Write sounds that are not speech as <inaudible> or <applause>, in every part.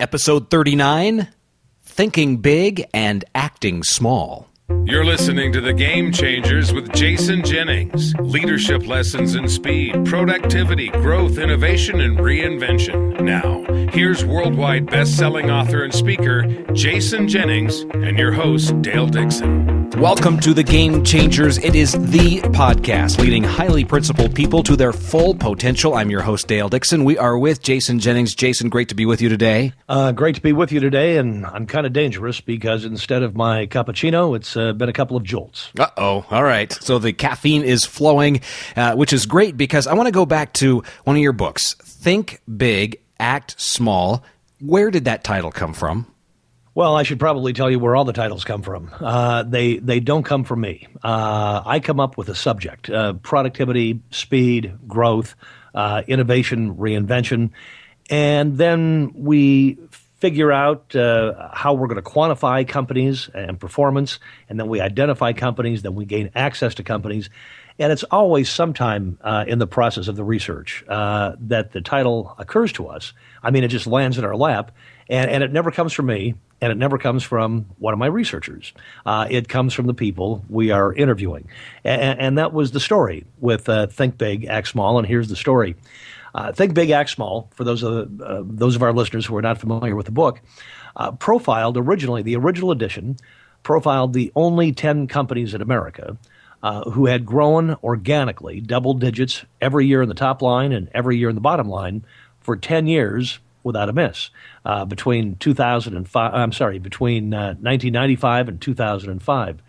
Episode 39 Thinking Big and Acting Small. You're listening to The Game Changers with Jason Jennings. Leadership lessons in speed, productivity, growth, innovation, and reinvention. Now, here's worldwide best-selling author and speaker Jason Jennings and your host Dale Dixon. Welcome to The Game Changers. It is the podcast leading highly principled people to their full potential. I'm your host Dale Dixon. We are with Jason Jennings. Jason, great to be with you today. Uh, great to be with you today, and I'm kind of dangerous because instead of my cappuccino, it's uh, been a couple of jolts. Uh oh. All right. So the caffeine is flowing, uh, which is great because I want to go back to one of your books, Think Big, Act Small. Where did that title come from? Well, I should probably tell you where all the titles come from. Uh, they they don't come from me. Uh, I come up with a subject: uh, productivity, speed, growth, uh, innovation, reinvention, and then we figure out uh, how we're going to quantify companies and performance, and then we identify companies, then we gain access to companies. And it's always sometime uh, in the process of the research that the title occurs to us. I mean, it just lands in our lap, and, and it never comes from me, and it never comes from one of my researchers. Uh, it comes from the people we are interviewing. And, and that was the story with uh, Think Big, Act Small, and here's the story. Uh, Think Big, Act Small, for those of, uh, those of our listeners who are not familiar with the book, uh, profiled originally, the original edition, profiled the only 10 companies in America uh, who had grown organically, double digits every year in the top line and every year in the bottom line for 10 years without a miss uh, between 2005, I'm sorry, between 1995 and 2005.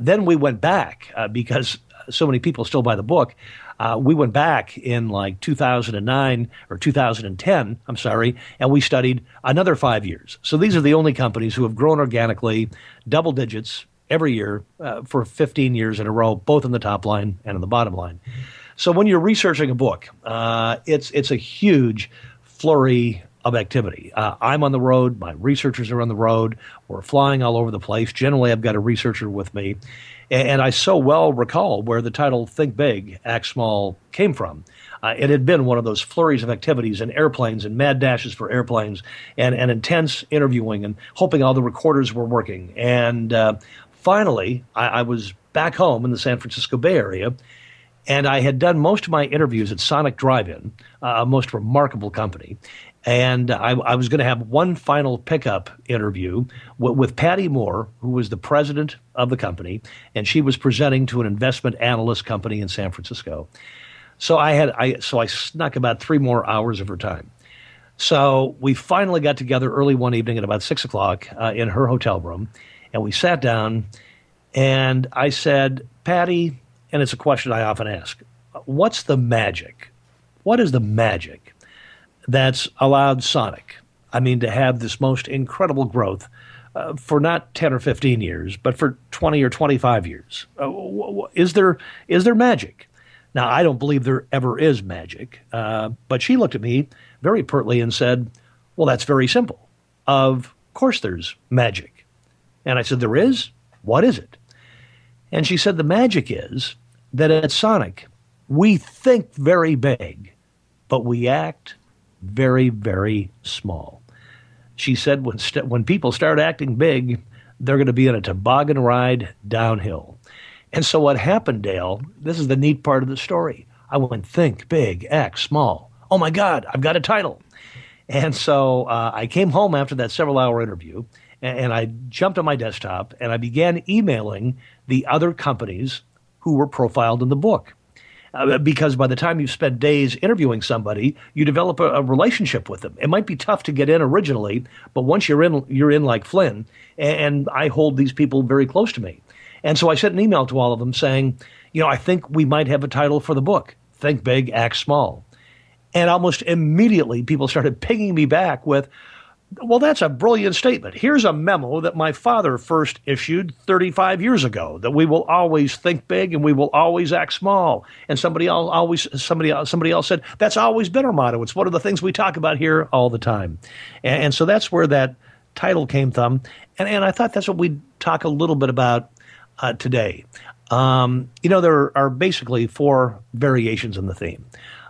then we went back because so many people still buy the book. Uh, we went back in like 2009 or 2010, I'm sorry, and we studied another five years. So these are the only companies who have grown organically, double digits every year uh, for 15 years in a row, both in the top line and in the bottom line. So when you're researching a book, uh, it's it's a huge flurry of activity. Uh, I'm on the road. My researchers are on the road. We're flying all over the place. Generally, I've got a researcher with me. And I so well recall where the title Think Big, Act Small came from. Uh, it had been one of those flurries of activities and airplanes and mad dashes for airplanes and, and intense interviewing and hoping all the recorders were working. And uh, finally, I, I was back home in the San Francisco Bay Area. And I had done most of my interviews at Sonic Drive In, uh, a most remarkable company. And I, I was going to have one final pickup interview with, Pattye Moore, who was the president of the company, and she was presenting to an investment analyst company in San Francisco. So I had I so I snuck about three more hours of her time. So we finally got together early one evening at about six o'clock uh, in her hotel room, and we sat down, and I said, Pattye, and it's a question I often ask, what's the magic? What is the magic that's allowed Sonic, I mean, to have this most incredible growth uh, for not 10 or 15 years, but for 20 or 25 years. Uh, is, there, is there magic? Now, I don't believe there ever is magic, uh, but she looked at me very pertly and said, Well, that's very simple. Of course, there's magic. And I said, There is? What is it? And she said, The magic is that at Sonic, we think very big, but we act very, very small. She said when, st- when people start acting big, they're going to be on a toboggan ride downhill. And so what happened, Dale, this is the neat part of the story. I went, think big, act small. Oh my God, I've got a title. And so uh, I came home after that several hour interview and, and I jumped on my desktop and I began emailing the other companies who were profiled in the book. Uh, because by the time you've spent days interviewing somebody, you develop a, a, relationship with them. It might be tough to get in originally, but once you're in, you're in like Flynn. And, and I hold these people very close to me. And so I sent an email to all of them saying, you know, I think we might have a title for the book Think Big, Act Small. And almost immediately, people started pinging me back with, well, that's a brilliant statement. Here's a memo that my father first issued 35 years ago that we will always think big and we will always act small. And somebody else always somebody else, somebody else said that's always been our motto. It's one of the things we talk about here all the time. And, and so that's where that title came from. And and I thought that's what we'd talk a little bit about uh, today. Um, you know, there are basically four variations in the theme.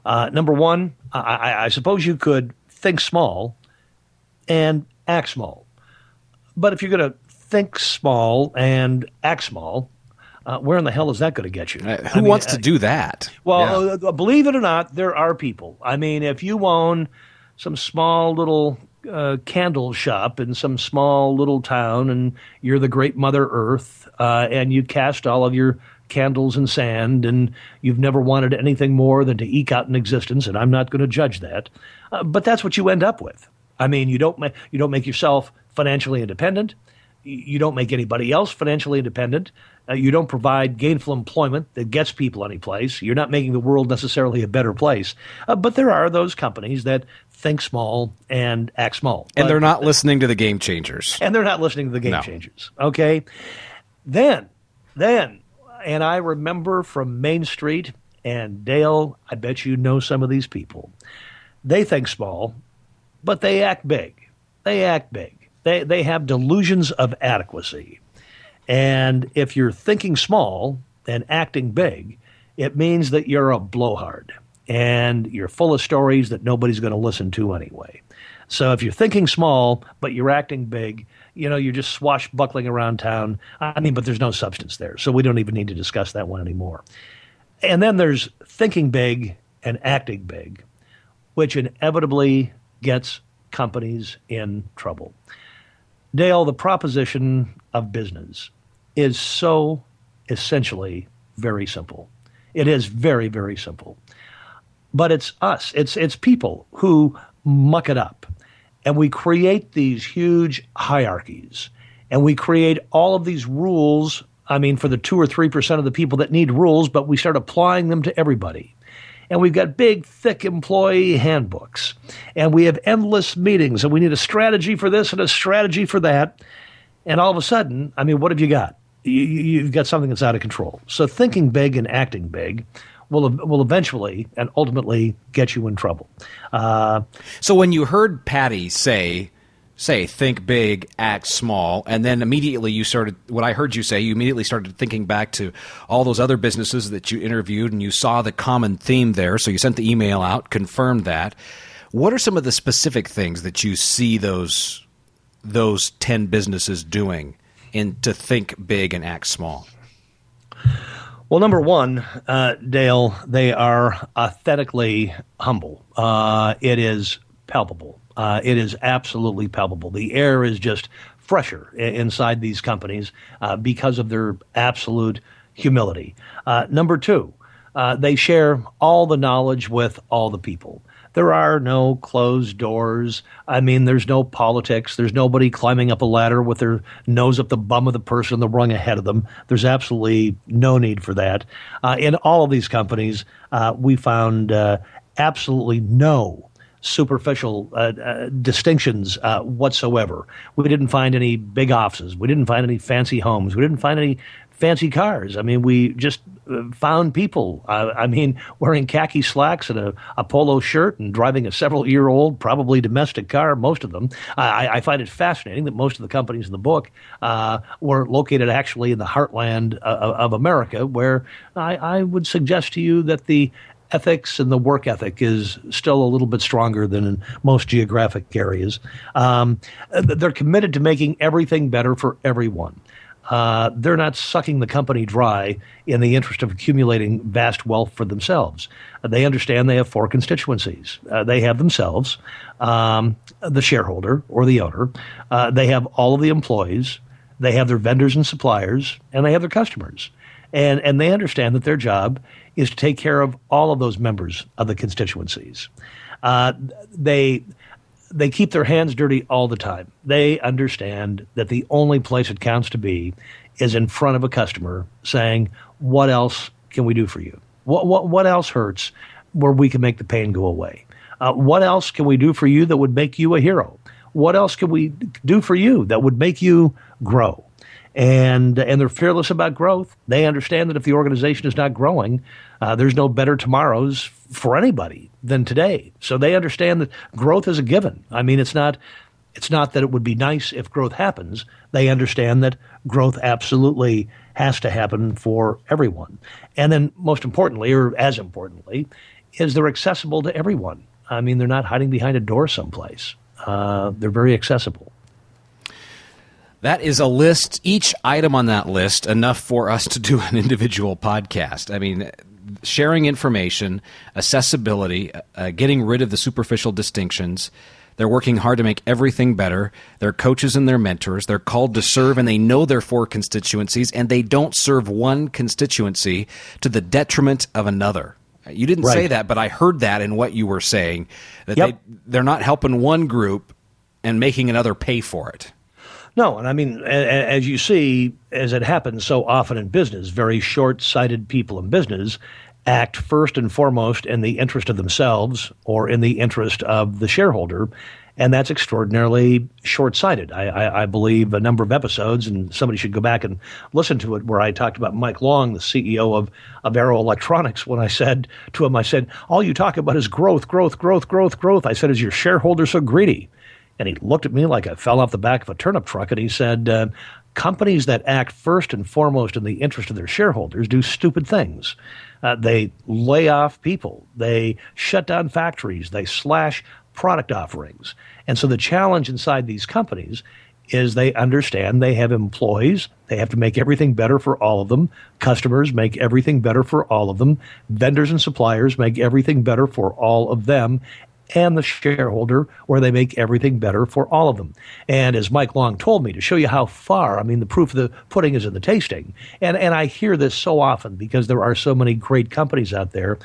Uh, number one, I, I suppose you could think small and act small. But if you're going to think small and act small, uh, where in the hell is that going to get you? Uh, who I mean, wants to uh, do that? Well, yeah. Uh, believe it or not, there are people. I mean, if you own some small little uh, candle shop in some small little town and you're the great Mother Earth uh, and you cast all of your candles in sand and you've never wanted anything more than to eke out an existence, and I'm not going to judge that. Uh, but that's what you end up with. I mean, you don't, ma- you don't make yourself financially independent. You don't make anybody else financially independent. Uh, you don't provide gainful employment that gets people anyplace. You're not making the world necessarily a better place. Uh, but there are those companies that think small and act small. And but, they're not listening to the game changers. And they're not listening to the game no. changers. Okay. Then, then, and I remember from Main Street and Dale, I bet you know some of these people. They think small, but they act big. They act big. They, they have delusions of adequacy. And if you're thinking small and acting big, it means that you're a blowhard and you're full of stories that nobody's going to listen to anyway. So if you're thinking small but you're acting big, you know, you're just swashbuckling around town. I mean, but there's no substance there. So we don't even need to discuss that one anymore. And then there's thinking big and acting big, which inevitably gets companies in trouble. Dale, the proposition of business is so essentially very simple. It is very, very simple. But it's us, it's, it's people who muck it up. And we create these huge hierarchies. And we create all of these rules. I mean, for the two or 3% of the people that need rules, but we start applying them to everybody. And we've got big, thick employee handbooks. And we have endless meetings. And we need a strategy for this and a strategy for that. And all of a sudden, I mean, what have you got? you, have got something that's out of control. So thinking big and acting big will will eventually and ultimately get you in trouble. Uh, so when you heard Pattye say say think big act small and then immediately you started what i heard you say you immediately started thinking back to all those other businesses that you interviewed and you saw the common theme there so you sent the email out confirmed that what are some of the specific things that you see those those 10 businesses doing in to think big and act small? Well, number one, uh, Dale, they are authentically humble. Uh, it is palpable. Uh, it is absolutely palpable. The air is just fresher inside these companies uh, because of their absolute humility. Uh, number two, uh, they share all the knowledge with all the people. There are no closed doors. I mean, there's no politics. There's nobody climbing up a ladder with their nose up the bum of the person the rung ahead of them. There's absolutely no need for that. Uh, in all of these companies, uh, we found absolutely no superficial uh, uh, distinctions uh, whatsoever. We didn't find any big offices. We didn't find any fancy homes. We didn't find any fancy cars. I mean, we just uh, found people. I mean, <laughs> wearing khaki slacks and a, a polo shirt and driving a several year old, probably domestic car, most of them. I, I, find it fascinating that most of the companies in the book uh, were located actually in the heartland uh, of America, where I, I would suggest to you that the ethics and the work ethic is still a little bit stronger than in most geographic areas. Um, they're committed to making everything better for everyone. Uh, they're not sucking the company dry in the interest of accumulating vast wealth for themselves. They understand they have four constituencies. Uh, they have themselves, um, the shareholder or the owner. Uh, they have all of the employees. They have their vendors and suppliers, and they have their customers. And, and they understand that their job is to take care of all of those members of the constituencies. Uh, they they keep their hands dirty all the time. They understand that the only place it counts to be is in front of a customer saying, "What else can we do for you? What what what else hurts where we can make the pain go away? Uh, what else can we do for you that would make you a hero? What else can we do for you that would make you grow?" And and they're fearless about growth. They understand that if the organization is not growing, uh, there's no better tomorrows for anybody than today. So they understand that growth is a given. I mean, it's not it's not that it would be nice if growth happens. They understand that growth absolutely has to happen for everyone. And then, most importantly, or as importantly, is they're accessible to everyone. I mean, they're not hiding behind a door someplace. uh, they're very accessible. That is a list, each item on that list, enough for us to do <laughs> an individual podcast. I mean, sharing information, accessibility, uh, getting rid of the superficial distinctions. They're working hard to make everything better. They're coaches and they're mentors. They're called to serve and they know their four constituencies and they don't serve one constituency to the detriment of another. You didn't right. say that, but I heard that in what you were saying that yep. they they're not helping one group and making another pay for it. No, and I mean, as you see, as it happens so often in business, very short sighted people in business act first and foremost in the interest of themselves or in the interest of the shareholder. And that's extraordinarily short sighted. I, I, I, believe a number of episodes, and somebody should go back and listen to it, where I talked about Mike Long, the CEO of, of Arrow Electronics, when I said to him, I said, All you talk about is growth, growth, growth, growth, growth. I said, Is your shareholder so greedy? And he looked at me like I fell off the back of a turnip truck and he said, uh, Companies that act first and foremost in the interest of their shareholders do stupid things. Uh, they lay off people, they shut down factories, they slash product offerings. And so the challenge inside these companies is they understand they have employees. They have to make everything better for all of them. Customers make everything better for all of them. Vendors and suppliers make everything better for all of them and the shareholder where they make everything better for all of them. And as Mike Long told me, to show you how far, I mean, the proof of the pudding is in the tasting. And, and I hear this so often because there are so many great companies out there.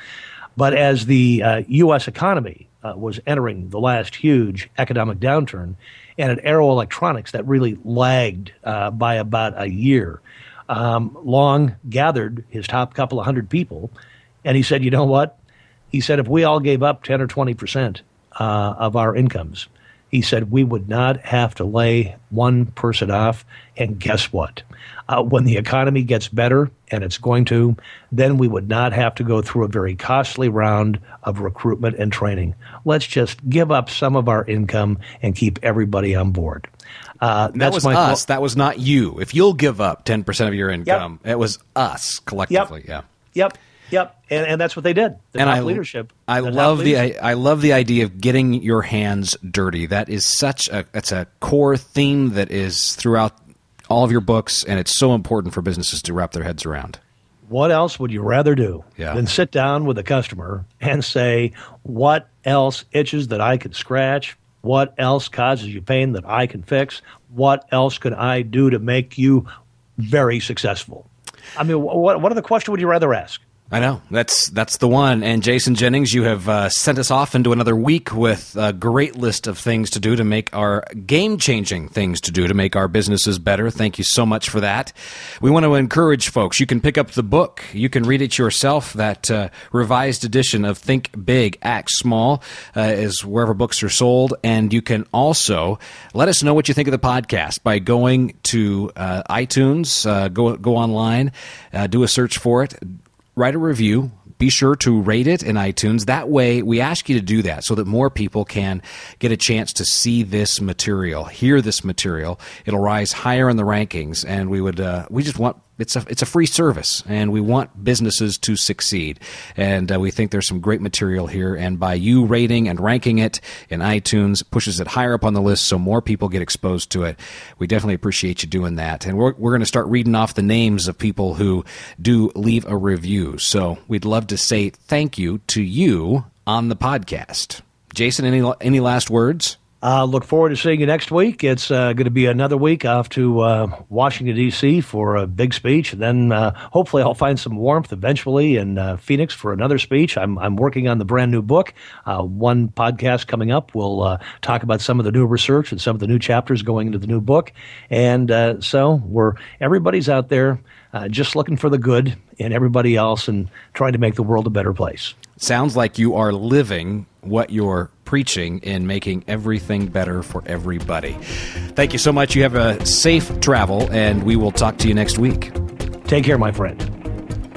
But as the uh, U.S. economy uh, was entering the last huge economic downturn, and at Arrow Electronics, that really lagged uh, by about a year. Um, Long gathered his top couple of hundred people, and he said, "You know what? He said if we all gave up 10 or 20 percent uh, of our incomes, he said we would not have to lay one person off. And guess what? Uh, when the economy gets better, and it's going to, then we would not have to go through a very costly round of recruitment and training. Let's just give up some of our income and keep everybody on board. Uh, that was us. that was not you. If you'll give up 10% of your income, yep. it was us collectively. Yep. Yeah. Yep. Yep, and, and that's what they did. The and I, leadership. I love the I, I, love the idea of getting your hands dirty. That is such a that's a core theme that is throughout all of your books, and it's so important for businesses to wrap their heads around. What else would you rather do yeah. than sit down with a customer and say, "What else itches that I could scratch? What else causes you pain that I can fix? What else could I do to make you very successful?" I mean, what what other question would you rather ask? I know that's that's the one. And Jason Jennings, you have uh, sent us off into another week with a great list of things to do to make our game changing things to do to make our businesses better. Thank you so much for that. We want to encourage folks. You can pick up the book. You can read it yourself. That uh, revised edition of Think Big, Act Small uh, is wherever books are sold. And you can also let us know what you think of the podcast by going to uh, iTunes. Uh, go go online, uh, do a search for it write a review. Be sure to rate it in iTunes. That way, we ask you to do that so that more people can get a chance to see this material, hear this material. It'll rise higher in the rankings, and we would uh, we just want it's a it's a free service, and we want businesses to succeed. And uh, we think there's some great material here. And by you rating and ranking it in iTunes, pushes it higher up on the list, so more people get exposed to it. We definitely appreciate you doing that. And we're we're going to start reading off the names of people who do leave a review. So we'd love to say thank you to you on the podcast. Jason, any any last words? Uh, look forward to seeing you next week. It's uh, going to be another week off to uh, Washington, D.C. for a big speech. And then uh, hopefully I'll find some warmth eventually in uh, Phoenix for another speech. I'm, I'm working on the brand new book. Uh, one podcast coming up. We'll talk about some of the new research and some of the new chapters going into the new book. And so we're everybody's out there Uh, just looking for the good in everybody else and trying to make the world a better place. Sounds like you are living what you're preaching in making everything better for everybody. Thank you so much. You have a safe travel, and we will talk to you next week. Take care, my friend.